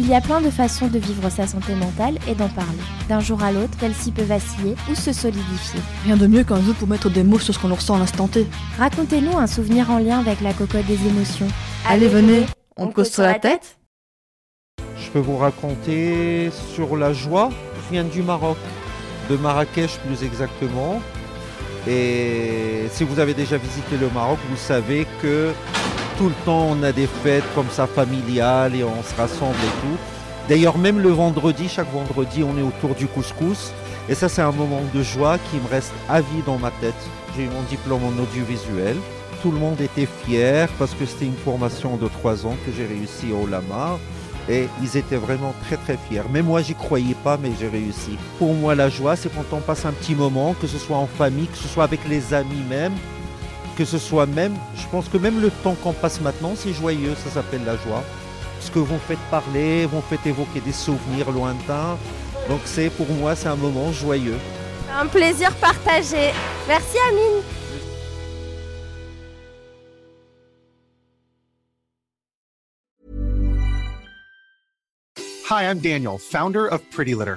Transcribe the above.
Il y a plein de façons de vivre sa santé mentale et d'en parler. D'un jour à l'autre, celle-ci peut vaciller ou se solidifier. Rien de mieux qu'un jeu pour mettre des mots sur ce qu'on ressent à l'instant T. Racontez-nous un souvenir en lien avec la cocotte des émotions. Allez, venez, on, cause sur la tête Je peux vous raconter sur la joie. Je viens du Maroc, de Marrakech plus exactement. Et si vous avez déjà visité le Maroc, vous savez que tout le temps on a des fêtes comme ça familiales et on se rassemble et tout. D'ailleurs même le vendredi, chaque vendredi on est autour du couscous. Et ça c'est un moment de joie qui me reste à vie dans ma tête. J'ai eu mon diplôme en audiovisuel. Tout le monde était fier parce que c'était une formation de trois ans que j'ai réussi au Lama. Et ils étaient vraiment très très fiers. Mais moi j'y croyais pas mais j'ai réussi. Pour moi la joie c'est quand on passe un petit moment, que ce soit en famille, que ce soit avec les amis même que ce soit même, je pense que même le temps qu'on passe maintenant, c'est joyeux, ça s'appelle la joie. Ce que vous faites parler, vous faites évoquer des souvenirs lointains. Donc c'est pour moi, c'est un moment joyeux. Un plaisir partagé. Merci Amine. Hi, I'm Daniel, founder of Pretty Litter.